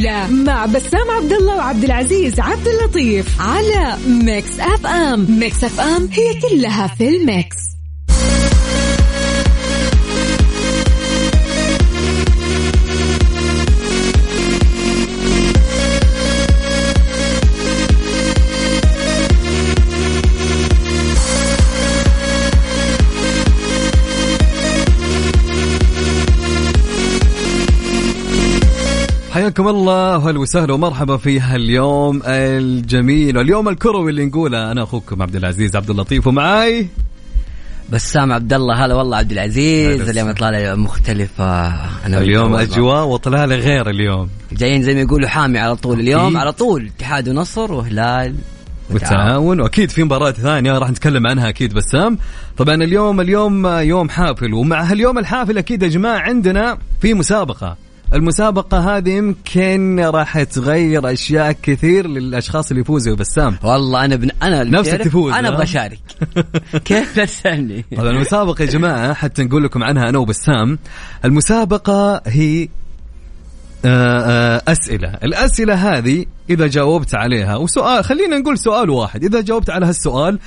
الجولة مع بسام عبد الله وعبد العزيز عبد اللطيف على Mix FM. Mix FM هي كلها في ال Mix. حياكم الله وهلا وسهلا ومرحبا في هاليوم الجميل واليوم الكروي اللي نقوله. أنا أخوكم عبد العزيز عبد اللطيف ومعاي. بسام عبد الله. هلا والله عبد العزيز. اليوم اطلاله مختلفة. أنا اليوم أجواء واطلاله غير اليوم. جايين زي ما يقولوا حامي على طول. اليوم أكيد. على طول. اتحاد ونصر وهلال. والتعاون وأكيد في مباراة ثانية راح نتكلم عنها أكيد بسام. طبعا اليوم اليوم يوم حافل. ومع هاليوم الحافل أكيد يا جماعة عندنا في مسابقة. المسابقة هذه يمكن راح تغير أشياء كثير للأشخاص اللي يفوزوا بسام. والله أنا بن... أنا نفسك تفوز أنا أبغى أشارك كيف تسألني؟ طبعا المسابقة يا جماعة حتى نقول لكم عنها أنا وبسام. المسابقة هي آه، آه، أسئلة. الأسئلة هذه إذا جاوبت عليها وسؤال خلينا نقول سؤال واحد. إذا جاوبت على هالسؤال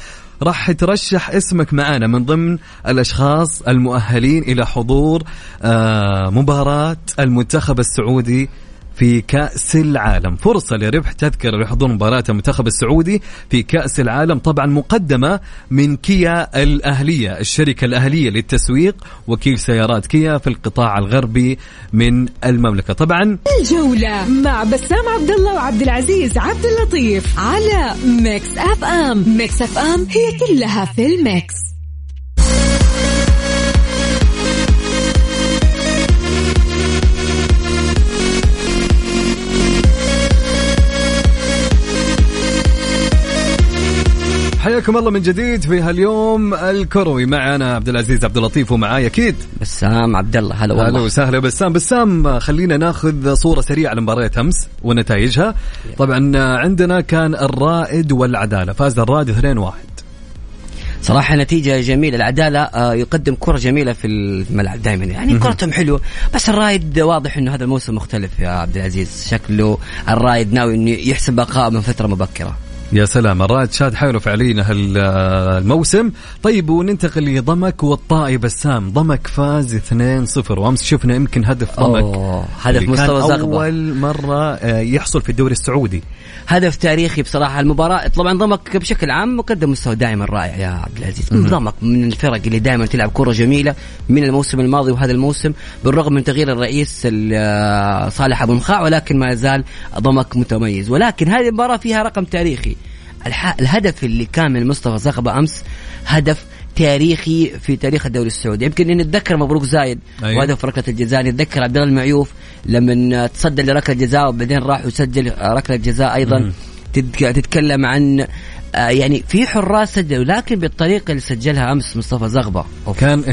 راح ترشح اسمك معنا من ضمن الأشخاص المؤهلين إلى حضور آه، مباراة المنتخب السعودي في كأس العالم. فرصة لربح تذكرة لحضور مباراة المنتخب السعودي في كأس العالم طبعا مقدمة من كيا الأهلية الشركة الأهلية للتسويق وكيل سيارات كيا في القطاع الغربي من المملكة. طبعا الجولة مع بسام عبد الله وعبد العزيز عبد اللطيف على Mix FM. Mix FM هي كلها في ال Mix. حياكم الله من جديد في هاليوم الكروي. معنا عبد العزيز عبد اللطيف ومعاي أكيد. بسام عبد الله هلا والله. أهلا وسهلا بسام. بسام خلينا ناخذ صورة سريعة لمباراه أمس ونتائجها. طبعا عندنا كان الرائد والعدالة. فاز الرائد 2-1 صراحة نتيجة جميلة. العدالة آه، يقدم كرة جميلة في الملعب دائما يعني كرتهم حلوة بس الرايد واضح إنه هذا الموسم مختلف يا عبد العزيز. شكله الرايد ناوي إنه يحسب بقاء من فترة مبكرة. يا سلام. الرائد شاد حيله فعليا الموسم. طيب وننتقل لضمك والطائي بسام ضمك فاز 2-0 وأمس شفنا يمكن هدف ضمك هدف مستوى زغبة. أول مرة آه، يحصل في الدوري السعودي. هدف تاريخي بصراحة المباراة. طبعا ضمك بشكل عام مقدم مستوى دائما رائع يا عبد العزيز. ضمك من الفرق اللي دائما تلعب كرة جميلة من الموسم الماضي وهذا الموسم بالرغم من تغيير الرئيس آه، صالح أبو مخاع ولكن ما زال ضمك متميز. ولكن هذه المباراة فيها رقم تاريخي. الهدف اللي كان من مصطفى زغبة أمس هدف تاريخي في تاريخ الدوري السعودي يمكن نتذكر مبروك زايد أيوه. وهدف ركلة الجزاء نتذكر عبد الله المعيوف لما تصدى لركلة جزاء وبعدين راح يسجل ركلة جزاء أيضا مم. تتكلم عن يعني في حراس سجلوا لكن بالطريقة اللي سجلها أمس مصطفى زغبة. كان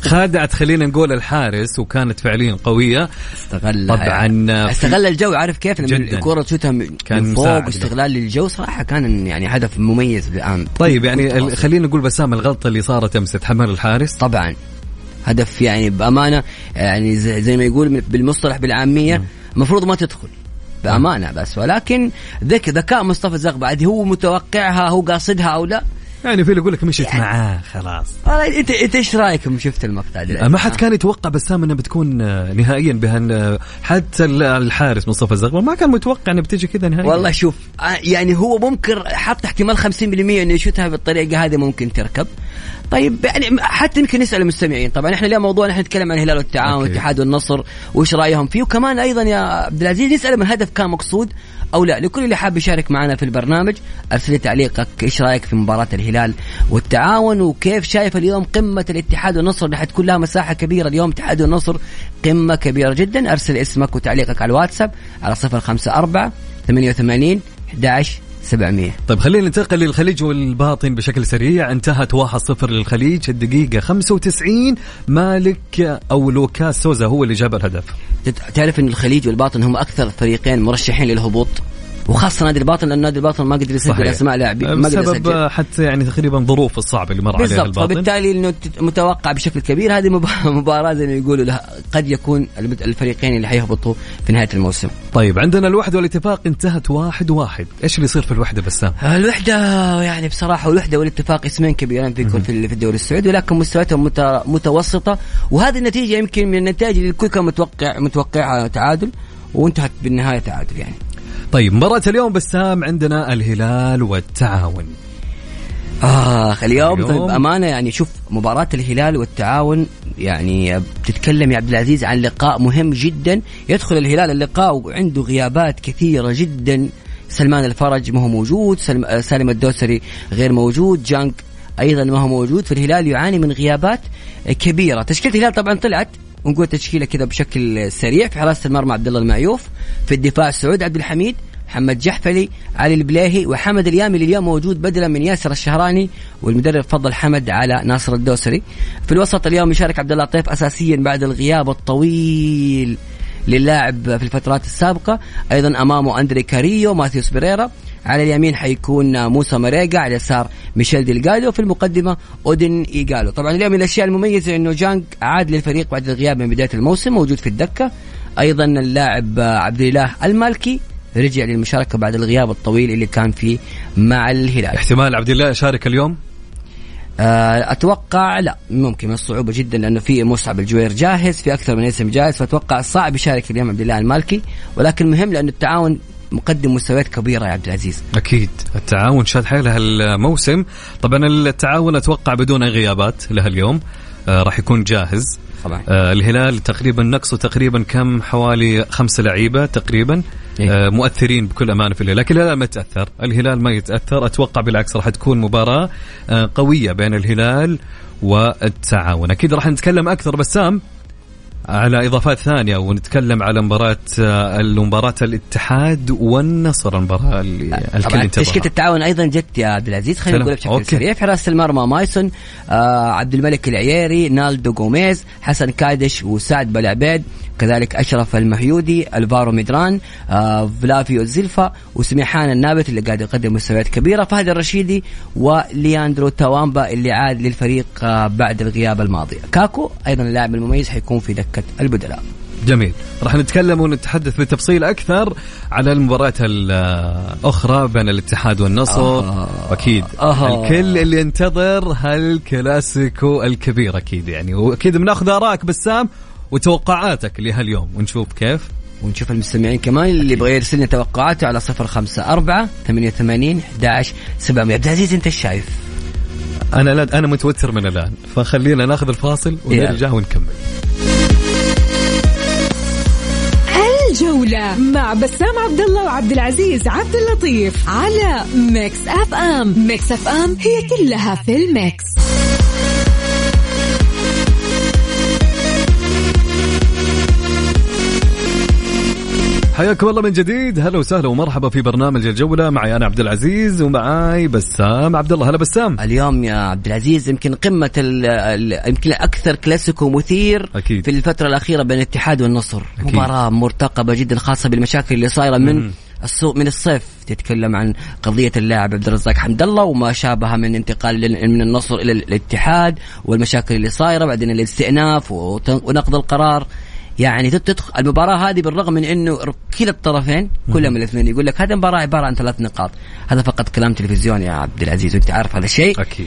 خادعت خلينا نقول الحارس وكانت فعليا قوية. استغل طبعا استغل الجو عارف كيف؟ لما الكرة تشوتها من فوق واستغلال للجو صراحة كان يعني هدف مميز الآن. طيب يعني خلينا نقول بسام الغلطة اللي صارت أمس تحمل الحارس؟ طبعا. هدف يعني بأمانة يعني زي ما يقول بالمصطلح بالعامية المفروض ما تدخل. بأمانة بس. ولكن ذكي ذكاء مصطفى زغ بعد هو متوقعها هو قاصدها أو لا؟ يعني في اللي يقول لك مشيت يعني معاه خلاص. انت إنت إيش رايك يوم شفت المقطع ده؟ ما حد كان يتوقع بسام انها بتكون آه، نهائيا بهن آه، حتى الحارس مصطفى الزغبر ما كان متوقع انها بتجي كذا نهائيا. والله شوف آه، يعني هو ممكن حط احتمال 50% إنه يشوتها بالطريقة هذه ممكن تركب. طيب يعني حتى يمكن نسال المستمعين. طبعا إحنا اليوم موضوعنا إحنا نتكلم عن الهلال والتعاون والاتحاد والنصر وإيش رأيهم فيه؟ وكمان أيضا يا عبد العزيز نسال من الهدف كان مقصود. أو لا لكل اللي حاب يشارك معنا في البرنامج أرسل لي تعليقك إيش رأيك في مباراة الهلال والتعاون؟ وكيف شايف اليوم قمة الاتحاد والنصر؟ اللي حتكون لها مساحة كبيرة اليوم اتحاد والنصر قمة كبيرة جدا. أرسل اسمك وتعليقك على الواتساب على 054 88 11 700 طيب خلينا ننتقل للخليج والباطن بشكل سريع. انتهت 1-0 للخليج. الدقيقة 95 مالك أو لوكاس سوزا هو اللي جاب الهدف. تعرف أن الخليج والباطن هم أكثر فريقين مرشحين للهبوط؟ وخاصة نادي الباطن لأن نادي الباطن ما قدر يسجل أسماء لاعبين ما قدر يسجل. حتى يعني تقريبا ظروف الصعبه اللي مر عليها الباطن. فبالتالي إنه متوقع بشكل كبير هذه مباراة زي ما يقولوا لها قد يكون الفريقين اللي حيهبطوا في نهاية الموسم. طيب عندنا الوحدة والاتفاق انتهت واحد واحد. إيش اللي يصير في الوحدة بسام؟ الوحدة يعني بصراحة الوحدة والاتفاق اسمين كبيرين في في الدوري السعودي ولكن مستوياتهم متوسطة. وهذه النتيجة يمكن من النتائج اللي الكل كان متوقع متوقعها تعادل وانتهت بالنهاية تعادل يعني. طيب مباراة اليوم بسام عندنا الهلال والتعاون. آخ اليوم, اليوم بأمانة يعني شوف مباراة الهلال والتعاون يعني بتتكلم يا عبد العزيز عن لقاء مهم جدا. يدخل الهلال اللقاء وعنده غيابات كثيرة جدا. سلمان الفرج ما هو موجود سالم الدوسري غير موجود جانك أيضا ما هو موجود. فالهلال يعاني من غيابات كبيرة. تشكيلة الهلال طبعا طلعت. ونقول تشكيلة كذا بشكل سريع في حراسة المرمى عبد الله المعيوف في الدفاع سعود عبد الحميد محمد جحفلي علي البليهي وحمد اليامي اللي اليوم موجود بدلا من ياسر الشهراني والمدرب فضل حمد على ناصر الدوسري. في الوسط اليوم يشارك عبد الله طيف اساسيا بعد الغياب الطويل للاعب في الفترات السابقة. أيضا أمامه أندري كاريو ماثيوس بريرا على اليمين حيكون موسى مريقا على اليسار ميشيل ديلغالو في المقدمة اوديون ايجالو طبعا اليوم من الأشياء المميزة إنه جانج عاد للفريق بعد الغياب من بداية الموسم موجود في الدكة. أيضا اللاعب عبد الإله المالكي رجع للمشاركة بعد الغياب الطويل اللي كان فيه مع الهلال. احتمال عبد الله يشارك اليوم؟ آه، أتوقع لا ممكن من الصعوبة جدا لأنه في مصعب الجوير جاهز في أكثر من اسم جاهز فأتوقع صعب يشارك اليوم عبد الإله المالكي. ولكن مهم لأنه التعاون مقدم مستويات كبيرة يا عبد العزيز. أكيد. التعاون شاد حيله هالموسم. طبعا التعاون أتوقع بدون أي غيابات له اليوم آه راح يكون جاهز. طبعا. آه الهلال تقريبا نقصه تقريبا كم؟ حوالي خمسة لعيبة تقريبا. إيه؟ آه مؤثرين بكل امانه في الهلال. لكن الهلال ما يتأثر. الهلال ما يتأثر. أتوقع بالعكس راح تكون مباراة آه قوية بين الهلال والتعاون. أكيد راح نتكلم أكثر بسام. على إضافات ثانية ونتكلم على مباراة مباراة الاتحاد والنصر المباراة اللي الكل تشكيله التعاون أيضا جت يا عبد العزيز؟ خلينا نقول بشكل سريع. في حراسه المرمى مايسون آه عبد الملك العييري رينالدو جوميز حسن كادش وسعد بلعبيد كذلك أشرف المهديوي ألفارو ميدران آه فلافيو سيلفا وسميحان النابت اللي قاعد يقدم مستويات كبيرة فهد الرشيدي ولياندرو توامبا اللي عاد للفريق آه بعد الغياب الماضي. كاكو أيضا اللاعب المميز حيكون في دكة البدلاء. جميل. راح نتكلم ونتحدث بتفصيل أكثر على المباريات الأخرى بين الاتحاد والنصر. آه. أكيد. آه. الكل اللي ينتظر هالكلاسيكو الكبير أكيد يعني. وأكيد بناخذ آرائك بسام وتوقعاتك لهاليوم. ونشوف كيف. ونشوف المستمعين كمان اللي يبغى يرسل لنا توقعاته على صفر خمسة أربعة ثمانية وثمانين أحد سبعمية. عبد العزيز أنت إيش شايف؟ أنا لا أنا متوتر من الآن. فخلينا ناخذ الفاصل ونرجع ونكمل. الجولة مع بسام عبد الله وعبد العزيز عبد اللطيف على Mix FM. Mix FM هي كلها في ال Mix. حياكم الله من جديد. هلا وسهلا ومرحبا في برنامج الجولة. معي أنا عبد العزيز ومعاي بسام عبد الله. هلا بسام. اليوم يا عبد العزيز يمكن قمة يمكن أكثر كلاسيكو مثير أكيد. في الفترة الأخيرة بين الاتحاد والنصر. أكيد. مباراة مرتقبة جدا خاصة بالمشاكل اللي صايرة من السوق من الصيف. تتكلم عن قضية اللاعب عبد الرزاق حمد الله وما شابه من انتقال من النصر إلى الاتحاد والمشاكل اللي صايرة. بعدين الاستئناف ونقض القرار يعني تدخل المباراة هذه بالرغم من إنه كلا الطرفين كلهم الاثنين يقول لك هذه المباراة عبارة عن ثلاث نقاط. هذا فقط كلام تلفزيون يا عبد العزيز وانت عارف هذا الشيء. أكيد.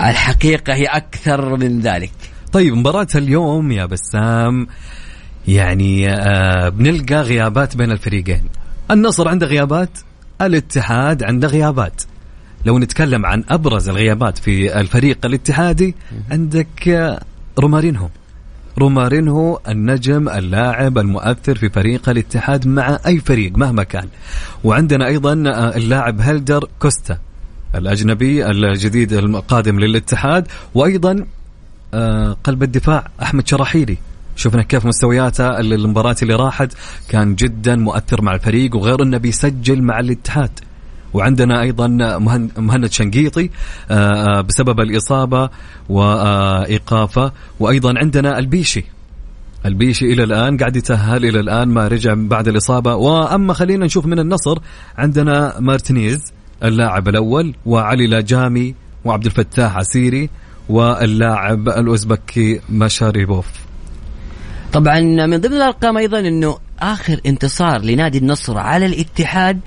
الحقيقة هي أكثر من ذلك. طيب مباراة اليوم يا بسام يعني آه بنلقى غيابات بين الفريقين. النصر عنده غيابات الاتحاد عنده غيابات. لو نتكلم عن أبرز الغيابات في الفريق الاتحادي عندك آه، رومارينهو. رومارينهو النجم اللاعب المؤثر في فريق الاتحاد مع أي فريق مهما كان. وعندنا أيضا آه، اللاعب هيلدر كوستا الأجنبي الجديد القادم للاتحاد. وأيضا آه، قلب الدفاع أحمد شراحيلي. شفنا كيف مستوياته المباراة اللي راحت. كان جدا مؤثر مع الفريق وغير أنه بيسجل مع الاتحاد. وعندنا أيضا مهند شنقيطي آه، آه، بسبب الإصابة وإيقافه. وأيضا عندنا البيشي. البيشي إلى الآن قاعد يتأهل إلى الآن ما رجع بعد الإصابة. وأما خلينا نشوف من النصر عندنا مارتينيز اللاعب الأول وعلي لاجامي وعبد الفتاح عسيري واللاعب الأوزبكي مشاريبوف. طبعا من ضمن الأرقام أيضا إنه آخر انتصار لنادي النصر على الاتحاد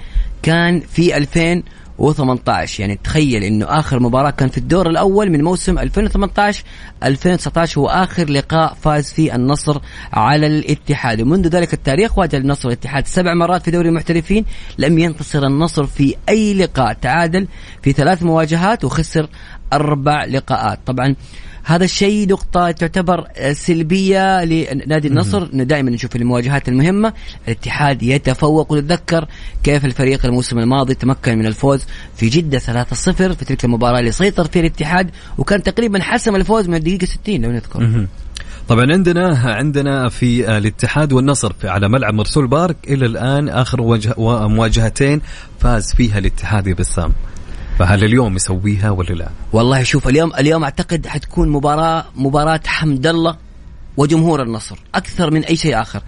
كان في 2000 و18 يعني تخيل إنه آخر مباراة كان في الدور الأول من موسم 2018 2019 هو آخر لقاء فاز فيه النصر على الاتحاد. ومنذ ذلك التاريخ واجه النصر الاتحاد سبع مرات في دوري المحترفين. لم ينتصر النصر في أي لقاء. تعادل في ثلاث مواجهات وخسر أربع لقاءات. طبعا هذا الشيء نقطة تعتبر سلبية لنادي النصر. إنه دائما نشوف المواجهات المهمة. الاتحاد يتفوق ونتذكر كيف الفريق الموسم الماضي تمكن من الفوز في جدة 3-0 في تلك المباراة اللي سيطر فيها الاتحاد وكان تقريبا حسم الفوز من الدقيقة 60 لو نذكر. طبعا عندنا عندنا في الاتحاد والنصر في على ملعب مرسول بارك إلى الآن آخر مواجهتين فاز فيها الاتحاد بسام. فهل اليوم يسويها ولا لا؟ والله شوف اليوم اليوم أعتقد حتكون مباراة مباراة حمد الله وجمهور النصر أكثر من أي شيء آخر.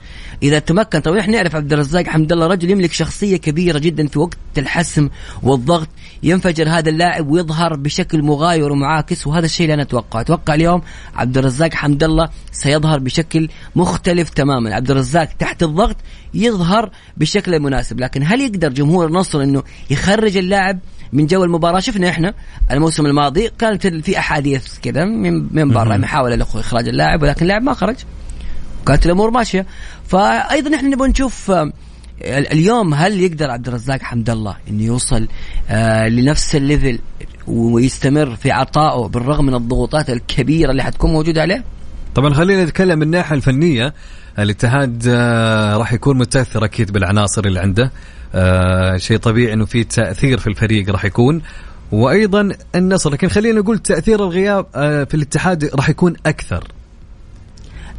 إذا تمكن طبعا إحنا نعرف عبد الرزاق حمد الله رجل يملك شخصية كبيرة جدا في وقت الحسم والضغط ينفجر هذا اللاعب ويظهر بشكل مغاير ومعاكس وهذا الشيء اللي أنا اتوقعه أتوقع اليوم عبد الرزاق حمد الله سيظهر بشكل مختلف تماما. عبد الرزاق تحت الضغط يظهر بشكل مناسب لكن هل يقدر جمهور النصر إنه يخرج اللاعب من جو المباراة. شفنا إحنا الموسم الماضي كانت في احاديث كذا من من برا محاولة لاخراج اللاعب ولكن اللاعب ما خرج. كانت الأمور ماشية. فايضا إحنا نبغى نشوف آه، اليوم هل يقدر عبد الرزاق حمد الله إنه يوصل آه لنفس ال level ويستمر في عطائه بالرغم من الضغوطات الكبيرة اللي حتكون موجودة عليه؟ طبعا خلينا نتكلم من الناحية الفنية. الاتحاد آه راح يكون متأثر أكيد بالعناصر اللي عنده. آه شيء طبيعي إنه في تأثير في الفريق راح يكون. وأيضا النصر لكن خلينا نقول تأثير الغياب آه في الاتحاد راح يكون أكثر.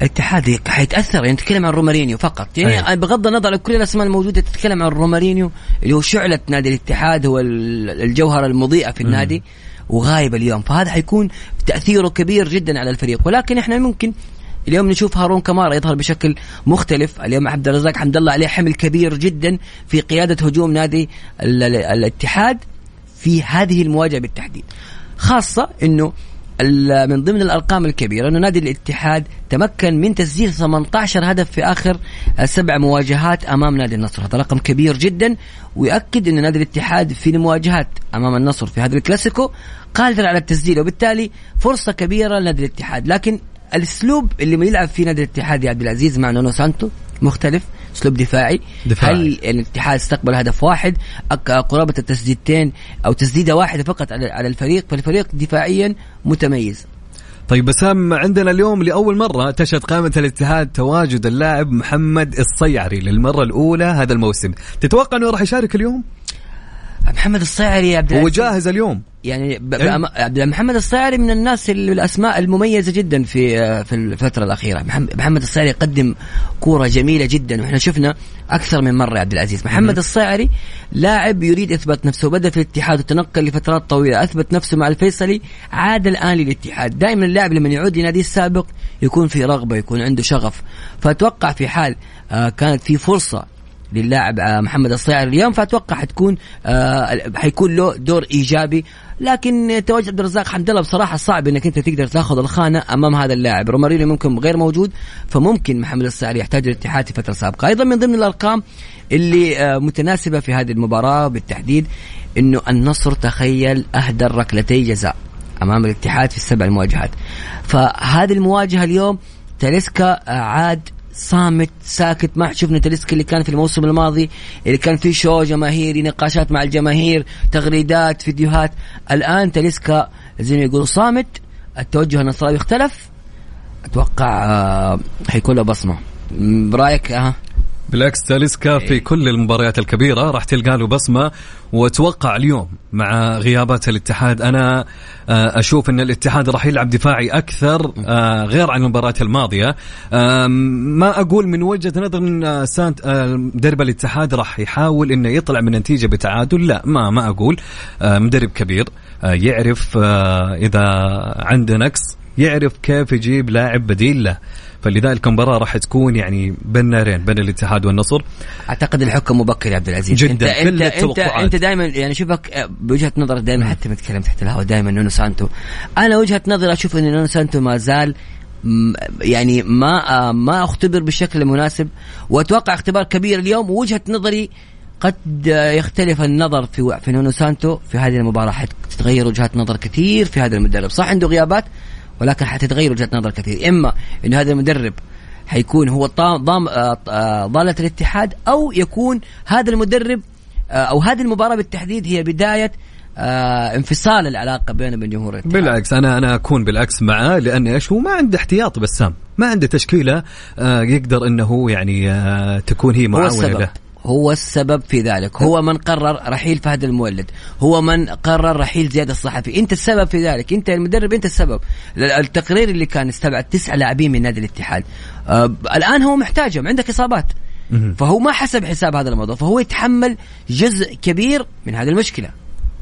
الاتحاد حيتأثر يعني تتكلم عن رومارينيو فقط. يعني أيه. بغض النظر عن كل الأسماء الموجودة تتكلم عن رومارينيو اللي هو شعلة نادي الاتحاد هو الجوهرة المضيئة في النادي وغايب اليوم. فهذا حيكون تأثيره كبير جدا على الفريق. ولكن إحنا ممكن اليوم نشوف هارون كمارا يظهر بشكل مختلف. اليوم عبد الرزاق حمد الله عليه حمل كبير جدا في قيادة هجوم نادي الاتحاد في هذه المواجهة بالتحديد. خاصة إنه من ضمن الأرقام الكبيرة إنه نادي الاتحاد تمكن من تسجيل 18 هدف في آخر سبع مواجهات أمام نادي النصر، هذا رقم كبير جدا ويؤكد ان نادي الاتحاد في المواجهات أمام النصر في هذا الكلاسيكو قادر على التسجيل وبالتالي فرصة كبيرة لنادي الاتحاد، لكن الأسلوب اللي يلعب فيه نادي الاتحاد يا عبد العزيز مع نونو سانتو مختلف أسلوب دفاعي. دفاعي. هل الاتحاد استقبل هدف واحد؟ قرابة التسديدتين أو تسديدة واحدة فقط على الفريق فالفريق دفاعيا متميز. طيب بسام عندنا اليوم لأول مرة تشهد قائمة الاتحاد تواجد اللاعب محمد الصيعري للمرة الأولى هذا الموسم. تتوقع أنه راح يشارك اليوم؟ محمد الصيعري يا عبد هو جاهز اليوم. يعني عبد محمد الصيعري من الناس الأسماء المميزة جدا في في الفترة الأخيرة. محمد الصيعري يقدم كورة جميلة جدا وإحنا شفنا أكثر من مرة عبد العزيز. محمد الصيعري لاعب يريد اثبات نفسه بدا في الاتحاد وتنقل لفترات طويلة. أثبت نفسه مع الفيصلي عاد الآن للاتحاد. دائما اللاعب لما يعود لناديه السابق يكون في رغبة يكون عنده شغف. فأتوقع في حال آه، كانت في فرصة للاعب آه، محمد الصيعري اليوم فأتوقع حتكون آه حيكون له دور إيجابي. لكن تواجد عبد الرزاق حمد الله بصراحة صعب إنك أنت تقدر تأخذ الخانة أمام هذا اللاعب. رومارينيو ممكن غير موجود فممكن محمد الصيعري يحتاج الاتحاد في فترة سابقة. أيضا من ضمن الأرقام اللي آه متناسبة في هذه المباراة بالتحديد إنه النصر تخيل أهدى ركلتي جزاء أمام الاتحاد في السبع المواجهات فهذه المواجهة اليوم تاليسكا عاد صامت ساكت ما شفنا تلسكي اللي كان في الموسم الماضي اللي كان فيه شو جماهيري نقاشات مع الجماهير تغريدات فيديوهات. الآن تلسكا زي ما يقولوا صامت التوجه النصراوي اختلف. أتوقع آه حيكون له بصمة. برأيك ها بالعكس تاليسكا في كل المباريات الكبيرة راح تلقى له بصمة واتوقع اليوم مع غيابات الاتحاد. أنا آه، أشوف إن الاتحاد راح يلعب دفاعي أكثر آه، غير عن المباريات الماضية. ما أقول من وجهة نظر إن سانت آه، مدرب الاتحاد راح يحاول إنه يطلع من نتيجة بتعادل. لا ما ما أقول. مدرب كبير يعرف إذا عنده نقص يعرف كيف يجيب لاعب بديل له. فلذلك المباراة راح تكون يعني بين نارين بين الاتحاد والنصر. أعتقد الحكم مبكر يا عبد العزيز. جدا انت انت انت, أنت دائما يعني شوفك بوجهة نظرك دائما حتى متكلم تحت الهواء دائما نونو سانتو. أنا وجهة نظري أشوف إن نونو سانتو ما زال يعني ما ما أختبر بالشكل المناسب وأتوقع اختبار كبير اليوم. ووجهة نظري قد يختلف النظر في في نونو سانتو في هذه المباراة. حتتغير وجهات نظر كثير في هذا المدرب. صح عنده غيابات؟ ولكن حتتغير وجهة نظر كثير. إما انه هذا المدرب حيكون هو ضام آه، آه، ضالة الاتحاد أو يكون هذا المدرب آه، أو هذه المباراة بالتحديد هي بداية آه انفصال العلاقة بينه وبين جمهور الاتحاد. بالعكس أنا أنا أكون بالعكس معاه لأن إيش؟ هو ما عنده احتياط بسام ما عنده تشكيلة آه يقدر إنه يعني آه تكون هي معاونة له. هو السبب في ذلك. هو من قرر رحيل فهد المولد. هو من قرر رحيل زياد الصحفي. انت السبب في ذلك. انت المدرب انت السبب. التقرير اللي كان استبعد تسعة لاعبين من نادي الاتحاد. آه الآن هو محتاجهم عندك إصابات. فهو ما حسب حساب هذا الموضوع. فهو يتحمل جزء كبير من هذه المشكلة.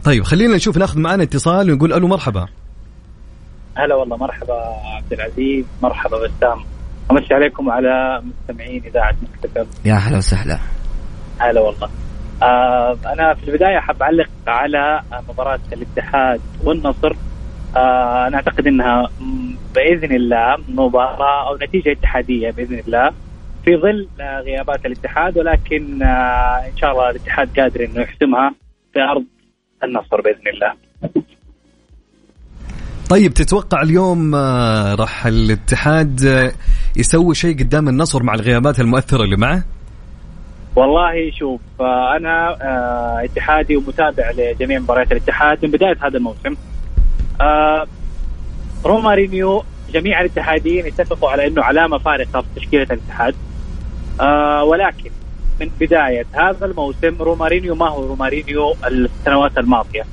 طيب خلينا نشوف ناخذ معنا اتصال ونقول ألو مرحبا. هلا والله مرحبا عبد العزيز مرحبا بسام. امسي عليكم وعلى مستمعين إذاعة مكتب يا هلا وسهلا. هلا والله آه أنا في البداية حاب أعلق على مباراة الاتحاد والنصر آه أنا أعتقد إنها بإذن الله مباراة أو نتيجة اتحادية بإذن الله في ظل غيابات الاتحاد ولكن آه إن شاء الله الاتحاد قادر إنه يحسمها في أرض النصر بإذن الله. طيب تتوقع اليوم آه، راح الاتحاد آه، يسوي شيء قدام النصر مع الغيابات المؤثرة اللي معه؟ والله شوف آه، أنا اتحادي ومتابع لجميع مباريات الاتحاد من بداية هذا الموسم. رومارينيو جميع الاتحاديين اتفقوا على إنه علامة فارقة في تشكيلة الاتحاد. ولكن من بداية هذا الموسم رومارينيو ما هو رومارينيو السنوات الماضية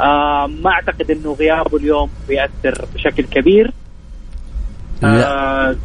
آه ما أعتقد إنه غيابه اليوم بيأثر بشكل كبير آه.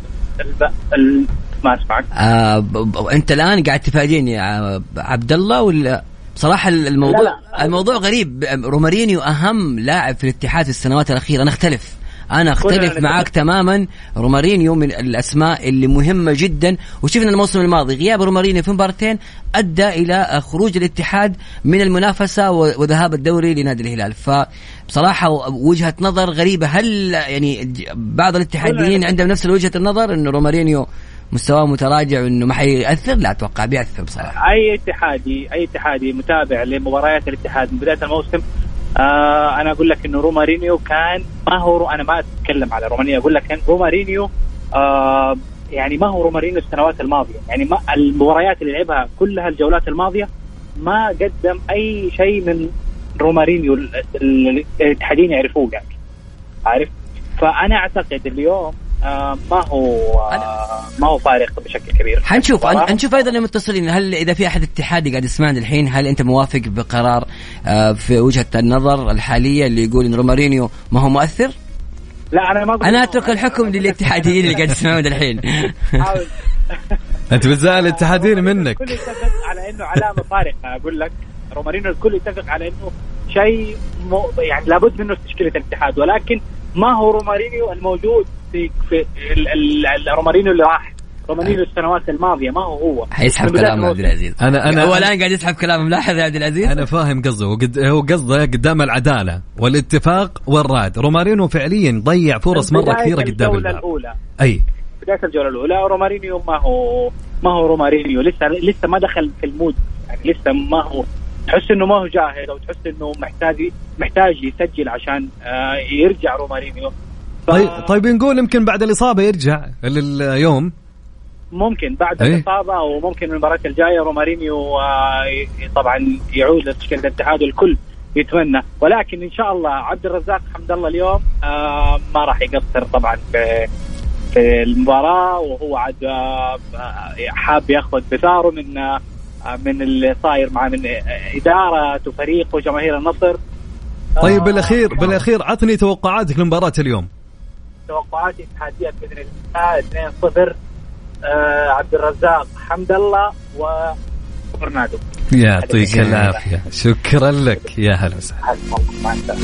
ما اسمعك آه أنت الآن قاعد تفاجئني يا عبد الله ولا بصراحه الموضوع لا لا. الموضوع غريب. رومارينيو أهم لاعب في الاتحاد في السنوات الأخيرة. أنا أختلف. أنا أختلف معاك تماما. رومارينيو من الأسماء اللي مهمة جدا. وشفنا الموسم الماضي غياب رومارينيو في مباراتين أدى إلى خروج الاتحاد من المنافسة وذهاب الدوري لنادي الهلال. فبصراحة وجهة نظر غريبة. هل يعني بعض الاتحاديين عندهم نفس وجهة النظر انه رومارينيو مستواه متراجع وانه ما حيأثر؟ لا أتوقع بيأثر بصراحة. أي اتحادي أي اتحادي متابع لمباريات الاتحاد من بداية الموسم. آه أنا أقول لك إنه رومارينيو كان ما هو أنا ما أتكلم على رومارينيو أقول لك رومارينيو آه يعني ما هو رومارينيو السنوات الماضية. يعني ما المباريات اللي لعبها كلها الجولات الماضية ما قدم أي شيء من رومارينيو الاتحادين يعرفوه يعني عارف؟ فأنا أعتقد اليوم آه، ما هو آه، ما هو فارق بشكل كبير. حنشوف حنشوف أيضا المتصلين هل إذا في أحد اتحادي قاعد يسمعنا الحين هل أنت موافق بقرار آه، في وجهة النظر الحالية اللي يقول إن رومارينيو ما هو مؤثر؟ لا أنا ما أنا أترك الحكم للاتحاديين اللي قاعد يسمعون الحين. أنت بتزعل الاتحاديين منك. الكل يتفق على إنه علامة فارقة أقول لك. رومارينو الكل يتفق على إنه شيء يعني لابد منه في تشكيلة الاتحاد ولكن ما هو رومارينيو الموجود في في رومارينيو اللي راح. رومارينيو السنوات الماضية ما هو هو. حيسحب كلام عبد العزيز. أنا أنا هو الآن قاعد يسحب كلام ملاحظ يا عبد العزيز؟ أنا فاهم قصده. هو قصده قدام العدالة والاتفاق والرائد. رومارينو فعليا ضيع فرص مرة كثيرة قدام الجولة الأولى. أي. بداية الجولة الأولى رومارينيو ما هو ما هو رومارينيو لسه لسه ما دخل في ال mood. يعني لسه ما هو تحس إنه ما هو جاهز أو تحس إنه محتاج محتاج يسجل عشان آه، يرجع رومارينيو. طيب طيب نقول يمكن بعد الإصابة يرجع اليوم ممكن بعد أيه؟ الإصابة أو ممكن المباراه الجاية رومارينيو آه، طبعا يعود لتشكيله الاتحاد الكل يتمنى. ولكن إن شاء الله عبد الرزاق حمد الله اليوم آه، ما راح يقصر طبعا في في المباراة وهو عاد حاب ياخذ بثاره من من اللي صاير مع من إدارة وفريق وجماهير النصر. طيب بالاخير بالأخير عطني توقعاتك لمباراة اليوم. توقعاتي اتحادية بإذن الله. 2-0 آه عبد الرزاق حمد الله وبرنادو يعطيك العافية. شكرا لك. يا هلا وسهلا.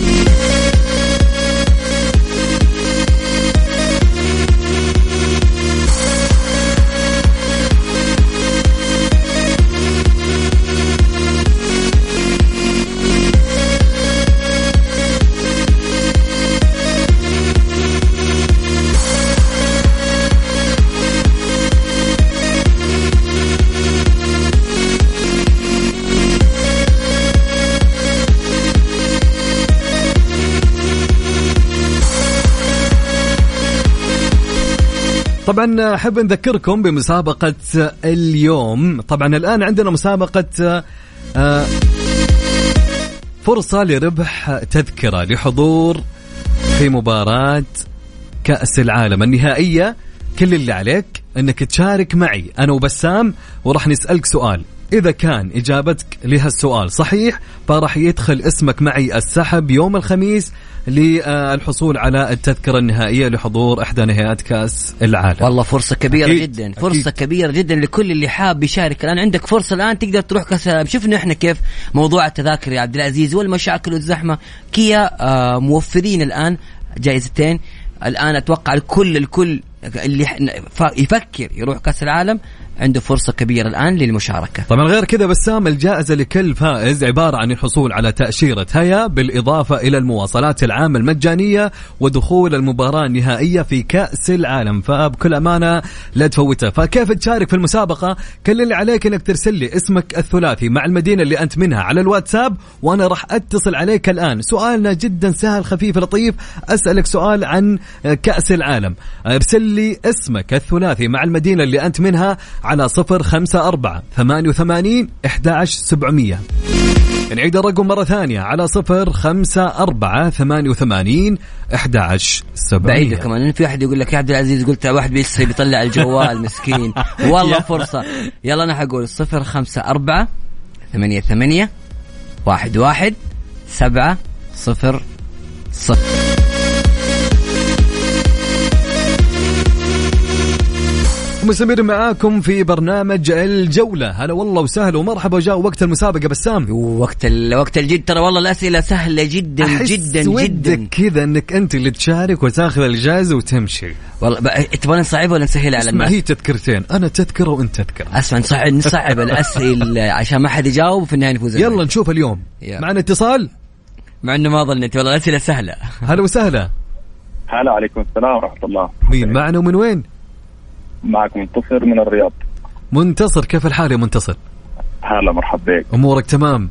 طبعا أحب نذكركم بمسابقة اليوم. طبعا الآن عندنا مسابقة آه، فرصة لربح تذكرة لحضور في مباراة كأس العالم النهائية. كل اللي عليك أنك تشارك معي. أنا وبسام وراح نسألك سؤال. إذا كان إجابتك لهالسؤال صحيح فراح يدخل اسمك معي السحب يوم الخميس للحصول على التذكرة النهائية لحضور إحدى نهائيات كأس العالم والله فرصة كبيرة أكيد. جدا فرصة أكيد. كبيرة جدا لكل اللي حاب يشارك الآن عندك فرصة الآن تقدر تروح كأس العالم شفنا إحنا كيف موضوع التذاكر يا عبد العزيز والمشاكل والزحمة كيا آه موفرين الآن جائزتين الآن أتوقع الكل الكل اللي يفكر يروح كأس العالم عنده فرصة كبيرة الآن للمشاركة. طبعا غير كذا بسام الجائزة لكل فائز عبارة عن الحصول على تأشيرة هيا بالإضافة إلى المواصلات العامة المجانية ودخول المباراة النهائية في كأس العالم. فبكل أمانة لا تفوتها. فكيف تشارك في المسابقة؟ كل اللي عليك أنك ترسل لي اسمك الثلاثي مع المدينة اللي أنت منها على الواتساب وأنا راح أتصل عليك الآن. سؤالنا جدا سهل خفيف لطيف. أسألك سؤال عن كأس العالم. ارسل لي اسمك الثلاثي مع المدينة اللي أنت منها على صفر خمسة أربعة ثمانية وثمانين إحداش سبعمية. نعيد الرقم مرة ثانية على صفر خمسة أربعة ثمانية وثمانين إحداش سبعمية. بعيدة كمان في واحد يقول لك يا عبد العزيز قلت واحد بيسري بيطلع الجوال مسكين. والله فرصة. يلا أنا حقول صفر خمسة أربعة ثمانية ثمانية واحد واحد سبعة صفر صفر. مستمر معاكم في برنامج الجولة. هلا والله وسهلا ومرحبا. جاء وقت المسابقة بسام. وقت ال... وقت الجد. ترى والله الأسئلة سهلة جدا أحس جدا جدا. كذا إنك أنت اللي تشارك وتاخذ الجائزة وتمشي. والله بقى- تبغى نصعبها ولا نسهلها على اسمع الناس؟ هي تذكرتين. أنا تذكرة وأنت تذكرة أسمع نصعب نصعب الأسئلة عشان ما حد يجاوب وفي النهاية نفوز يلا نشوف اليوم. يلا. معنا اتصال مع إنه ما ظنيت. والله الأسئلة سهلة. هلا وسهلا. هلا عليكم السلام ورحمة الله. مين معنا ومن وين؟ معكم منتصر من الرياض. منتصر كيف الحال يا منتصر؟ هلا مرحبا بك. أمورك تمام؟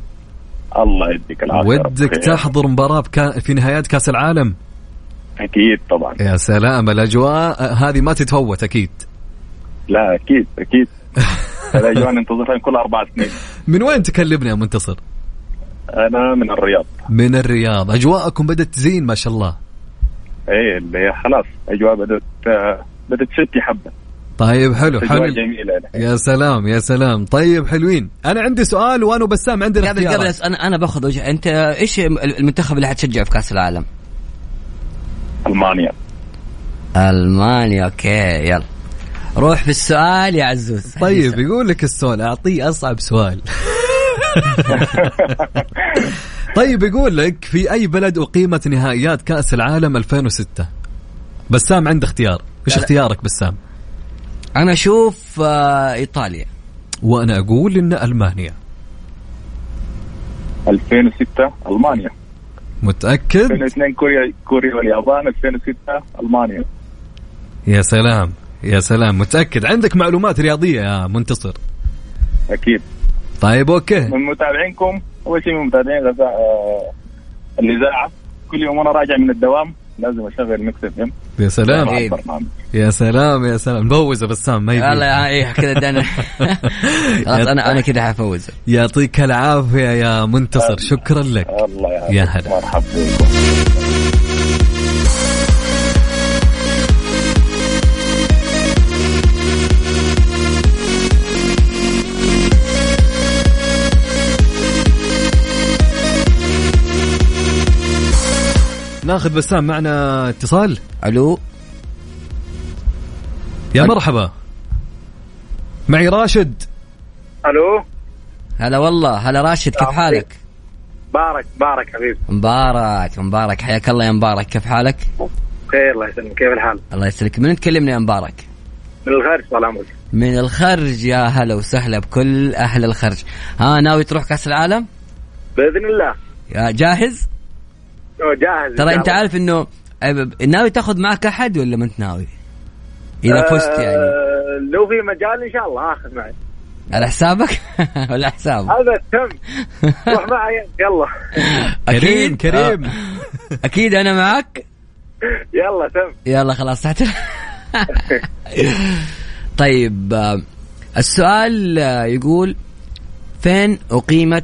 الله يديك رب. ودك. تحضر مباراة بكا- في نهايات كأس العالم؟ أكيد طبعا. يا سلام الأجواء هذه ما تتفوت أكيد. لا أكيد أكيد. الأجواء ننتظرها كل أربع سنين. من وين تكلمنا يا منتصر؟ أنا من الرياض. من الرياض. أجواءكم بدأت تزين ما شاء الله. إيه اللي خلاص أجواء بدأت آه، بدأت تشتي حبة. طيب حلو. حلو. جميلة. يا سلام يا سلام. طيب حلوين. أنا عندي سؤال وأنا وبسام عندنا قبل قبل أنا أنا باخذ وجه. أنت إيش المنتخب اللي حتشجعه في كأس العالم؟ ألمانيا. ألمانيا. أوكي يلا. روح في السؤال يا عزوز. طيب يقول لك السؤال. أعطيه أصعب سؤال. طيب يقول لك في أي بلد أقيمت نهائيات كأس العالم 2006 بسام عنده اختيار. إيش. اختيارك بسام؟ أنا أشوف آه إيطاليا. وأنا أقول إن ألمانيا. 2006 ألمانيا. متأكد؟ 2002 كوريا كوريا واليابان. 2006 ألمانيا. يا سلام يا سلام. متأكد؟ عندك معلومات رياضية يا منتصر. أكيد. طيب أوكي. من متابعينكم أول شيء من متابعين غزاء آه، الإذاعة. كل يوم وأنا راجع من الدوام. لازم أشغل Mix FM. يا سلام يا سلام يا سلام. نبوز يا بسام ما يبي. يلا إيه كذا خلاص أنا أنا كذا حفوز. يعطيك العافية يا منتصر. شكرا لك. الله يا يا هلا. مرحبا ناخذ بسام معنا اتصال. ألو. يا مرحبا. معي راشد. ألو. هلا والله. هلا راشد كيف حالك؟ بارك بارك حبيبي. مبارك مبارك. حياك الله يا مبارك. كيف حالك؟ خير الله يسلمك. كيف الحال؟ الله يسلمك. من تكلمنا يا مبارك؟ من الخارج طال عمرك من الخرج. يا هلا وسهلا بكل أهل الخرج. ها ناوي تروح كأس العالم؟ بإذن الله. يا جاهز؟ جاهز ترى إن انت. عارف إنه ناوي تاخذ معك أحد ولا ما أنت ناوي؟ إذا فزت يعني. لو في مجال إن شاء الله آخذ معي. على حسابك؟ ولا حساب؟ هذا تم روح معي يلا. كريم كريم. آه. أكيد أنا معك. يلا تم. يلا خلاص تحت طيب آه، السؤال يقول فين أقيمت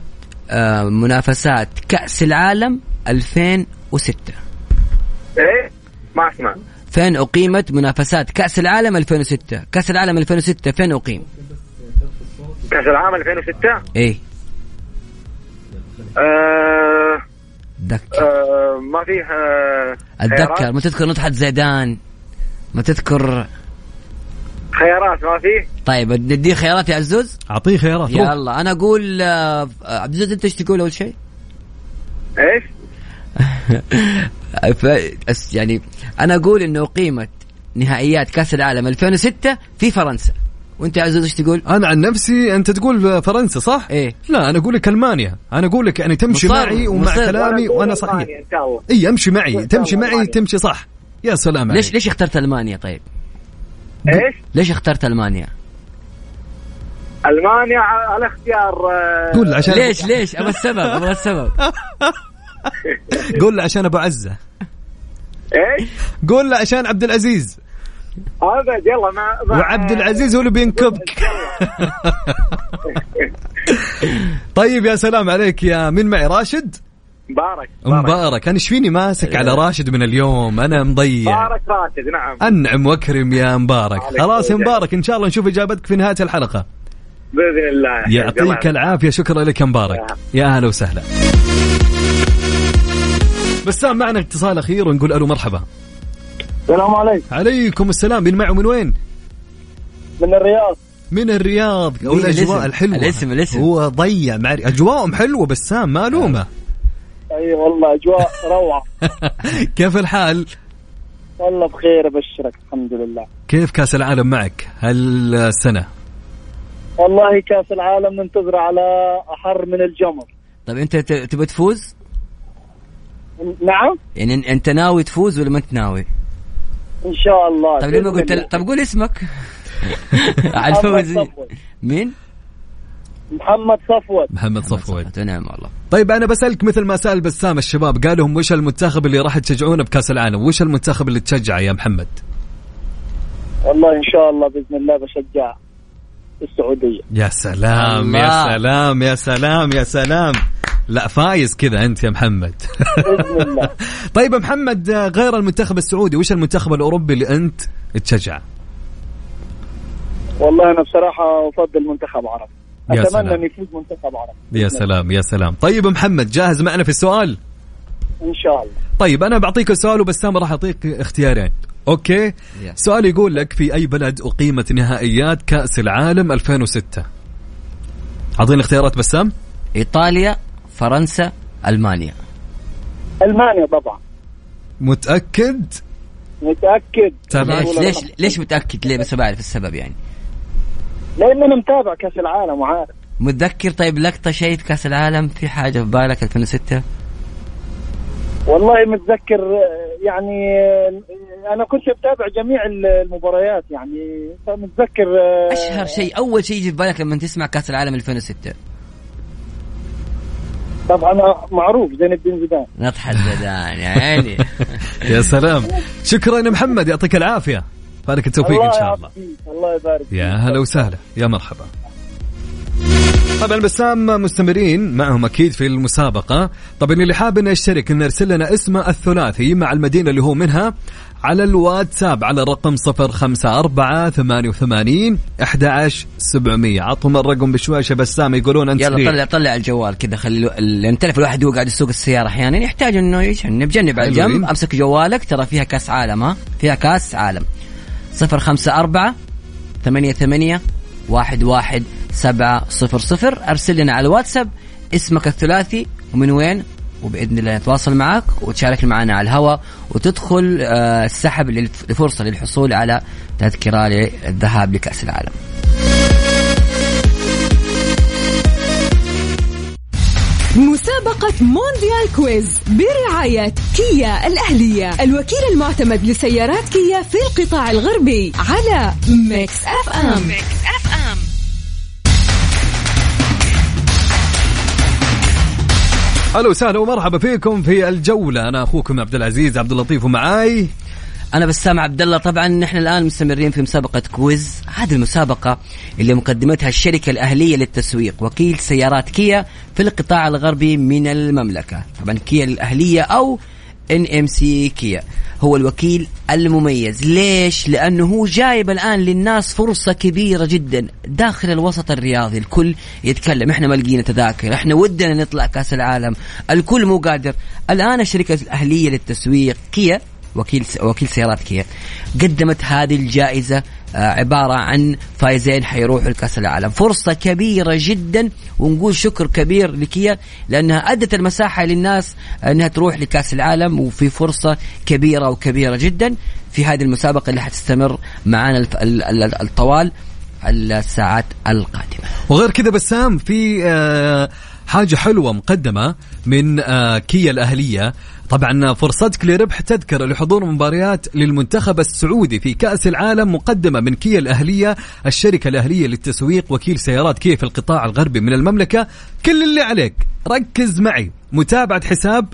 منافسات كأس العالم 2006 إيه؟ ما أسمع. فين أقيمت منافسات كأس العالم 2006 كأس العالم 2006 فين أقيم؟ كأس العالم 2006 إيه. آه تذكر آه ما فيه آه خيارات؟ ما تذكر نطحة زيدان. ما تذكر. خيارات ما فيه طيب نديه خيارات يا عزوز؟ أعطيه خيارات. يلا أنا أقول آه، عبد العزيز أنت إيش تقول أول شيء؟ إيش؟ ف- أس- يعني أنا أقول إنه اقيمت نهائيات كأس العالم 2006 في فرنسا وأنت يا عزوز إيش تقول؟ أنا عن نفسي أنت تقول فرنسا صح؟ إيه. لا أنا أقول لك ألمانيا أنا أقول لك يعني تمشي مصر، معي ومع مصر. كلامي وأنا صحيح إي أمشي معي تمشي معي. تمشي صح يا سلام ليش عليك ليش اخترت ألمانيا طيب؟ إيش؟ ليش اخترت ألمانيا؟ ألمانيا على اختيار آه، قول عشان ليش ليش؟ أبغى السبب أبغى السبب قول له عشان أبو عزة. إيش؟ قول له عشان عبد العزيز. ابد يلا ما, ما وعبد العزيز هو اللي بينكبك. طيب يا سلام عليك يا من معي؟ راشد؟ مبارك. مبارك. أنا إيش فيني ماسك على راشد من اليوم. أنا مضيع. مبارك راشد نعم. أنعم وأكرم يا مبارك. خلاص يا. مبارك إن شاء الله نشوف إجابتك في نهاية الحلقة. بإذن الله. يعطيك العافية. شكرا لك يا مبارك. يا أهلا وسهلا. بسام معنا اتصال أخير ونقول ألو مرحبا السلام عليكم عليكم السلام من معي ومن وين؟ من الرياض من الرياض والاجواء الاسم؟ الحلوة الاسم- الاسم. هو ضيع معي أجواءهم حلوة بسام ما ألومه أي والله أجواء روعة كيف الحال؟ والله بخير أبشرك الحمد لله كيف كأس العالم معك هالسنه؟ والله كأس العالم ننتظر على أحر من الجمر طيب أنت ت- تبي تفوز؟ نعم. يعني إن- أنت ناوي تفوز ولا ما أنت ناوي؟ إن شاء الله. طيب ليه ما بإذن قلت الله. طيب قول اسمك. على محمد الفوز مين؟ محمد صفوت. محمد صفوت. نعم والله. طيب أنا بسألك مثل ما سأل بسام الشباب. قالوا هم وش المنتخب اللي راح تشجعونه بكأس العالم؟ وش المنتخب اللي تشجعه يا محمد؟ والله إن شاء الله بإذن الله بشجع السعودية. يا سلام الله. يا سلام يا سلام يا سلام. لا فايز كذا أنت يا محمد. باذن الله طيب يا محمد غير المنتخب السعودي وش المنتخب الأوروبي اللي أنت تشجعه والله أنا بصراحة أفضل منتخب عربي. يا أتمنى. ان يفوز منتخب عربي. يا سلام يا سلام. طيب محمد جاهز معنا في السؤال؟ إن شاء الله. طيب أنا بعطيك السؤال وبسام راح أعطيك اختيارين. أوكي؟ سؤال يقول لك في أي بلد أقيمت نهائيات كأس العالم 2006 أعطيني اختيارات بسام. إيطاليا. فرنسا ألمانيا. ألمانيا طبعا. متأكد؟ متأكد. تابع. ليش ليش ليش متأكد؟ ليه بس بعرف السبب يعني؟ لأن أنا متابع كأس العالم وعارف. متذكر طيب لقطة شيء في كأس العالم؟ في حاجة في بالك 2006 والله متذكر يعني أنا كنت متابع جميع المباريات يعني فمتذكر أشهر شيء أول شيء يجي في بالك لما تسمع كأس العالم 2006 طبعا معروف زين الدين زيدان. نطحة زيدان يا عيني. يا سلام. شكرا يا محمد يعطيك العافية. فالك التوفيق إن شاء الله الله يبارك فيك. يا هلا وسهلا. يا مرحبا. طبعا بسام مستمرين معهم أكيد في المسابقة. طبعا اللي حاب إنه يشترك انه يرسل لنا اسمه الثلاثي مع المدينة اللي هو منها. على الواتساب على الرقم 054 88 11700 عطهم الرقم بشويشه بسام يقولون أنت يلا؟ طلع طلع الجوال كذا خلي لأن تعرف الواحد هو قاعد يسوق السيارة أحيانا يحتاج إنه يشن بجنب على. الجنب أمسك جوالك ترى فيها كأس عالم ها فيها كأس عالم 054 88 واحد واحد سبعة صفر صفر أرسل لنا على الواتساب اسمك الثلاثي ومن وين وبإذن الله نتواصل معك وتشارك معنا على الهواء وتدخل آه، السحب لفرصة للحصول على تذكرة للذهاب لكأس العالم. مسابقة مونديال quiz برعاية كيا الأهلية. الوكيل المعتمد لسيارات كيا في القطاع الغربي على Mix FM, Mix أهلا وسهلا ومرحبا فيكم في الجولة. أنا أخوكم عبد العزيز عبد اللطيف ومعاي. أنا بسام عبد الله. طبعا نحن الآن مستمرين في مسابقة quiz. هذه المسابقة اللي مقدمتها الشركة الأهلية للتسويق وكيل سيارات كيا في القطاع الغربي من المملكة. طبعا كيا الأهلية أو NMC كيا. هو الوكيل المميز. ليش؟ لأنه هو جايب الآن للناس فرصة كبيرة جدا داخل الوسط الرياضي. الكل يتكلم. إحنا ما لقينا تذاكر. إحنا ودنا نطلع كأس العالم. الكل مو قادر. الآن الشركة الأهلية للتسويق كيا وكيل وكيل سيارات كيا قدمت هذه الجائزة عبارة عن فايزين حيروحوا لكأس العالم. فرصة كبيرة جدا ونقول شكر كبير لكيا لأنها أدت المساحة للناس أنها تروح لكأس العالم وفي فرصة كبيرة وكبيرة جدا. في هذه المسابقة اللي حتستمر معنا الطوال الساعات القادمة. وغير كذا بسام في آه، حاجة حلوة مقدمة من آه، كيا الأهلية. طبعا فرصتك لربح تذكرة لحضور مباريات للمنتخب السعودي في كأس العالم مقدمة من كيا الأهلية الشركة الأهلية للتسويق وكيل سيارات كيا في القطاع الغربي من المملكة. كل اللي عليك ركز معي. متابعة حساب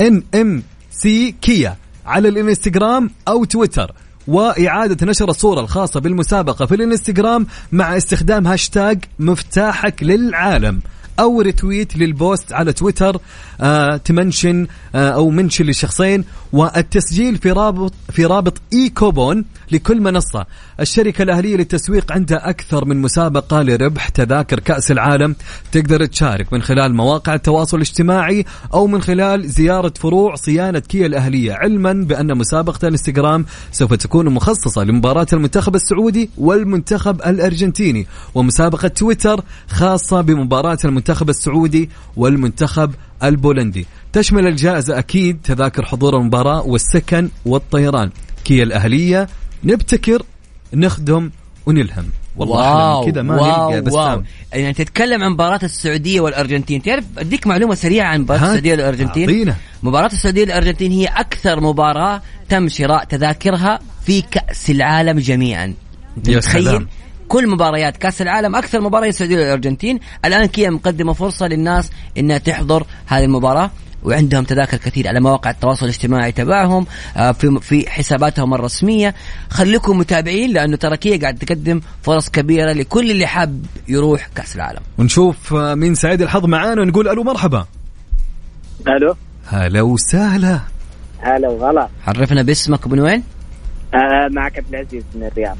NMC كيا على الإنستغرام أو تويتر. وإعادة نشر الصورة الخاصة بالمسابقة في الإنستغرام مع استخدام هاشتاج مفتاحك للعالم. أو retweet لل post على تويتر آه تمنشن آه أو mention للشخصين والتسجيل في رابط في رابط e-coupon لكل منصة. الشركة الأهلية للتسويق عندها أكثر من مسابقة لربح تذاكر كأس العالم. تقدر تشارك من خلال مواقع التواصل الاجتماعي أو من خلال زيارة فروع صيانة كيا الأهلية. علما بأن مسابقة الانستغرام سوف تكون مخصصة لمباراة المنتخب السعودي والمنتخب الأرجنتيني. ومسابقة تويتر خاصة بمباراة المنتخب السعودي والمنتخب البولندي. تشمل الجائزة أكيد تذاكر حضور المباراة والسكن والطيران. كيا الأهلية نبتكر نخدم ونلهم. والله كذا ما واو نلقى واو. يعني تتكلم عن مباراة السعودية والأرجنتين تعرف أديك معلومة سريعة عن مباراة. السعودية والأرجنتين. مباراة السعودية والأرجنتين هي أكثر مباراة تم شراء تذاكرها في كأس العالم جميعا. سلام. كل مباريات كأس العالم أكثر مباراة السعوديه والارجنتين الآن كيا مقدمة فرصة للناس إنها تحضر هذه المباراة؟ وعندهم تذاكر كثير على مواقع التواصل الاجتماعي تبعهم آه، في في حساباتهم الرسمية. خليكم متابعين لأنه ترى كيا قاعد تقدم فرص كبيرة لكل اللي حاب يروح كأس العالم. ونشوف آه، مين سعيد الحظ معانا ونقول ألو مرحبا. ألو. هلا وسهلا. هلا وغلا. عرفنا باسمك ومن وين؟ آه معك عبد العزيز من الرياض.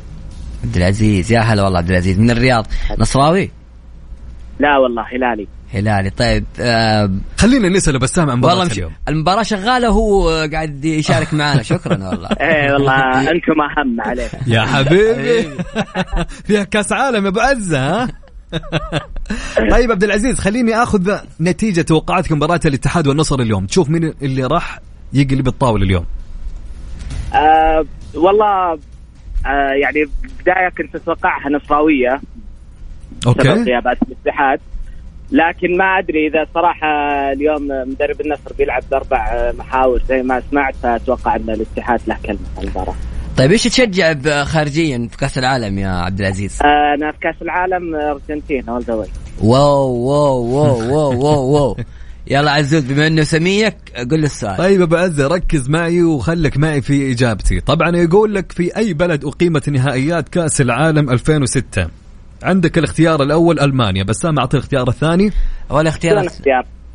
عبد العزيز. يا هلا والله عبد العزيز. من الرياض. نصراوي؟ لا والله هلالي. هلالي. طيب آه خلينا نسأل بسام عن مش اليوم المباراة شغالة وهو قاعد يشارك معنا شكرا والله. إيه والله أنتم أهم عليك يا حبيبي. فيها كأس عالم يا أبو عزة ها؟ طيب عبد العزيز خليني آخذ نتيجة توقعاتك مباراة الاتحاد والنصر اليوم. تشوف مين اللي راح يقلب الطاولة اليوم. آه والله آه يعني بداية كنت اتوقعها نصراوية أوكي غيابات الاتحاد لكن ما أدري إذا صراحة اليوم مدرب النصر بيلعب بأربع محاور زي ما سمعت فأتوقع إن الاتحاد له كلمة في المباراة. طيب إيش تشجع خارجيا في كأس العالم يا عبد العزيز؟ آه، أنا في كأس العالم أرجنتين اول ذا. واو واو واو واو واو واو يلا عزوز بما إنه سميك قول له السؤال. طيب أبو عزة ركز معي وخلك معي في إجابتي. طبعا يقول لك في أي بلد أقيمت نهائيات كأس العالم 2006 عندك الاختيار الأول ألمانيا بس ما أعطي الاختيار الثاني. ولا اختيار.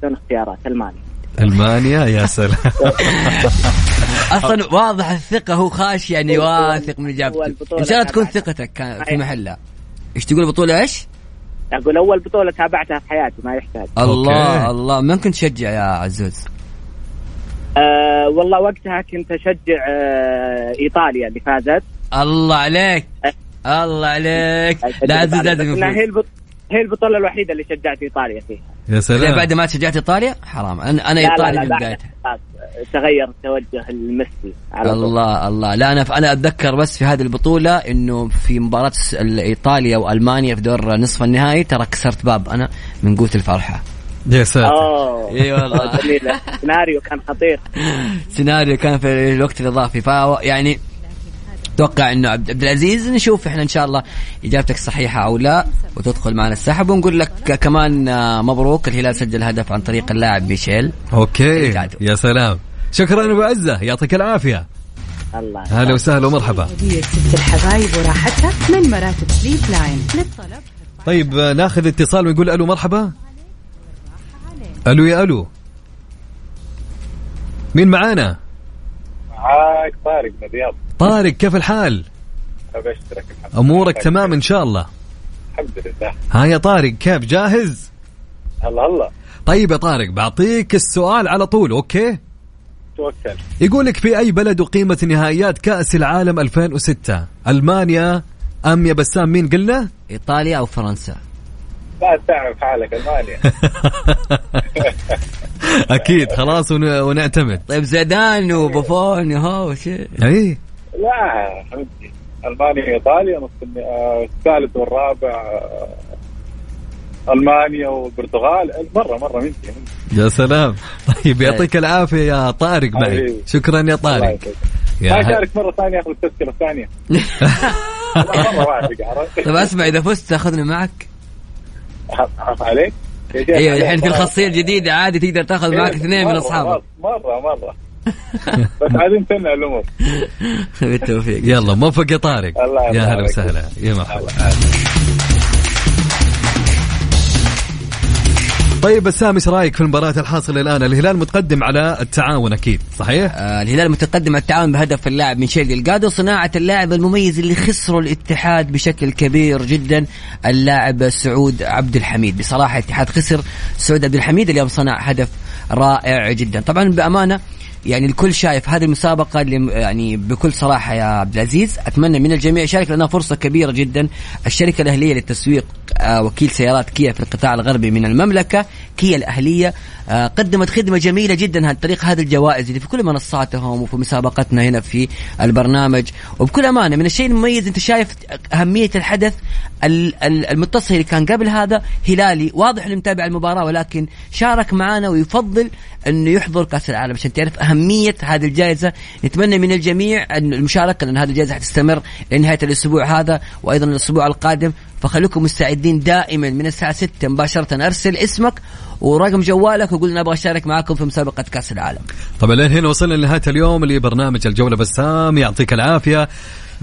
بدون اختيارات؟ ألمانيا. ألمانيا يا سلام. أصلا واضح الثقة هو خاش يعني واثق من اجابته إن شاء الله تكون. ثقتك في. محلها إيش تقول بطولة إيش؟ أقول أول بطولة تابعتها في حياتي ما يحتاج. الله أوكي. الله ممكن تشجع يا عزوز آه والله وقتها كنت أشجع آه إيطاليا اللي فازت. الله عليك الله عليك لا عزوز لازم هي. هي البطولة الوحيدة اللي شجعت إيطاليا فيها. يا ليه سلام بعد ما شجعت إيطاليا؟ حرام. أنا أنا لا لا إيطالي لا من بعد. بدايتها تغير توجه الميسي على طول. الله الله. لا أنا أنا أتذكر بس في هذه البطولة إنه في مباراة إيطاليا وألمانيا في دور نصف النهائي ترى كسرت باب. أنا من قوه الفرحة. يا ساتر. أوه. إي والله. جميلة. سيناريو كان خطير. سيناريو كان في الوقت الإضافي. ف يعني أتوقع إنه عبد العزيز نشوف إحنا إن شاء الله إجابتك صحيحة أو لا وتدخل معنا السحب ونقول لك كمان آه، مبروك الهلال سجل هدف عن طريق اللاعب ميشيل. أوكي. رجعتوا. يا سلام. شكرا أبو عزة. يعطيك العافية. الله هلا وسهلا ومرحبا. الحبايب وراحتها من مراتب Sleep Line للطلب طيب آه، ناخذ اتصال ونقول ألو مرحبا. ألو يا ألو. مين معانا؟ معاك طارق من الرياض. طارق كيف الحال؟ ابشرك الحمد أمورك تمام إن شاء الله. الحمد لله. ها يا طارق كيف؟ جاهز؟ الله الله. طيب يا طارق بعطيك السؤال على طول أوكي؟ توكل. يقول لك في أي بلد أقيمت نهائيات كأس العالم 2006 ألمانيا أم يا بسام مين قلنا؟ إيطاليا أو فرنسا. لا تعرف حالك ألمانيا. أكيد خلاص ون... ونعتمد. طيب زيدان وبوفون هو شيء إي. لا حبيبي ألمانيا إيطاليا نص آه، الثالث والرابع آه، ألمانيا والبرتغال مرة مرة منتي منتي. يا سلام. طيب يعطيك العافية يا طارق معي. شكرا يا الله طارق. يا ما. شارك مرة ثانية اخذ التذكرة الثانية. طيب أسمع إذا فزت تاخذني معك. عليك. أيوه عليك الحين في. الخاصيه الجديدة عادي تقدر تاخذ معك اثنين من مرة- أصحابك. مرة مرة بس عايزين تنع الأمور. بالتوفيق. يلا موفق يا طارق يا هلا وسهلا. يا مرحبا. طيب بسام إيش رأيك في المباراة الحاصلة الآن؟ الهلال متقدم على التعاون أكيد صحيح؟ آه الهلال متقدم على التعاون بهدف اللاعب من شيري القادو صناعة اللاعب المميز اللي خسروا الاتحاد بشكل كبير جدا اللاعب سعود عبد الحميد بصراحة الاتحاد خسر سعود عبد الحميد اليوم صنع هدف رائع جدا طبعا بأمانة يعني الكل شايف هذه المسابقة اللي يعني بكل صراحة يا عبد العزيز. أتمنى من الجميع يشارك لأنها فرصة كبيرة جدا. الشركة الأهلية للتسويق آه، وكيل سيارات كيا في القطاع الغربي من المملكة كيا الأهلية آه، قدمت خدمة جميلة جدا عن طريق هذه الجوائز اللي في كل منصاتهم وفي مسابقتنا هنا في البرنامج. وبكل أمانة من الشيء المميز أنت شايف أهمية الحدث ال- ال- المتصل اللي كان قبل هذا هلالي. واضح إنه متابع المباراة ولكن شارك معنا ويفضل إنه يحضر كأس العالم عشان تعرف أهمية هذه الجائزة. نتمنى من الجميع أن المشاركة لأن هذه الجائزة حتستمر لنهاية الأسبوع هذا وأيضا الأسبوع القادم. فخليكم مستعدين دائما من الساعة 6 مباشرة. أرسل اسمك ورقم جوالك وقول أبغى أشارك معاكم في مسابقة كأس العالم. طبعا لين هنا وصلنا لنهاية اليوم لبرنامج الجولة بسام. يعطيك العافية.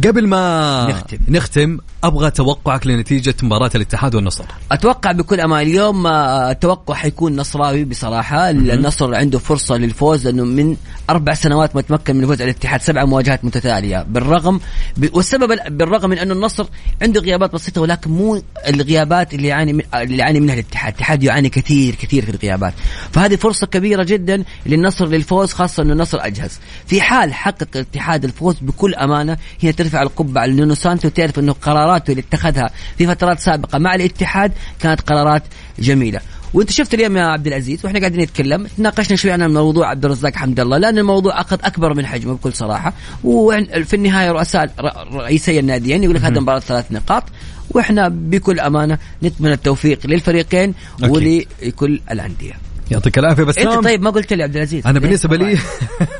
قبل ما نختم. نختم أبغى توقعك لنتيجة مباراة الاتحاد والنصر. أتوقع بكل أمان اليوم آه، التوقع حيكون نصراوي بصراحة النصر عنده فرصة للفوز لأنه من أربع سنوات ما تمكن من الفوز على الاتحاد سبع مواجهات متتالية. بالرغم ب... والسبب ال- بالرغم من انه النصر عنده غيابات بسيطة ولكن مو الغيابات اللي يعاني من... اللي يعاني منها الاتحاد. الاتحاد يعاني كثير كثير في الغيابات. فهذه فرصة كبيرة جدا للنصر للفوز خاصة انه النصر أجهز. في حال حقق الاتحاد الفوز بكل أمانة هنا ترفع القبعه على نونو سانتو وتعرف إنه قراراته اللي اتخذها في فترات سابقة مع الاتحاد كانت قرارات جميلة. وإنت شفت اليوم يا عبد العزيز وإحنا قاعدين نتكلم تناقشنا شوي عن موضوع عبد الرزاق حمد الله لأن الموضوع أخذ أكبر من حجمه بكل صراحة. وفي النهاية رؤساء رئيسي الناديين يقول لك هذا مباراة ثلاث نقاط وإحنا بكل أمانة نتمنى التوفيق للفريقين. ولكل الأندية. يعطيك العافية بسام إنت طيب ما قلت لي عبد العزيز. أنا ليه؟ بالنسبة لي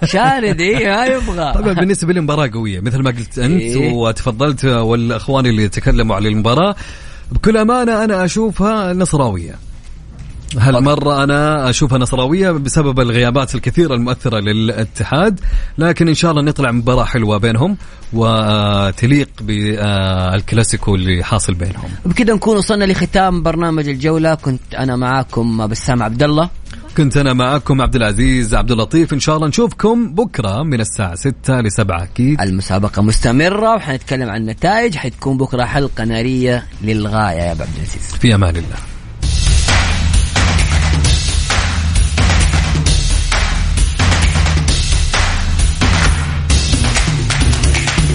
شارد إيه ما يبغى. طبعا بالنسبة لي مباراة قوية مثل ما قلت أنت إيه. وتفضلت والأخوان اللي تكلموا على المباراة. بكل أمانة أنا أشوفها نصراوية. هالمرة أنا أشوفها نصراوية بسبب الغيابات الكثيرة المؤثرة للاتحاد لكن إن شاء الله نطلع مباراة حلوة بينهم وتليق بالكلاسيكو اللي حاصل بينهم. بكذا نكون وصلنا لختام برنامج الجولة. كنت أنا معاكم بسام عبد الله. كنت أنا معكم عبد العزيز عبد اللطيف. إن شاء الله نشوفكم بكرة من الساعة 6 ل 7 أكيد. المسابقة مستمرة وحنتكلم عن النتائج. حتكون بكرة حلقة نارية للغاية يا عبد العزيز. في أمان الله.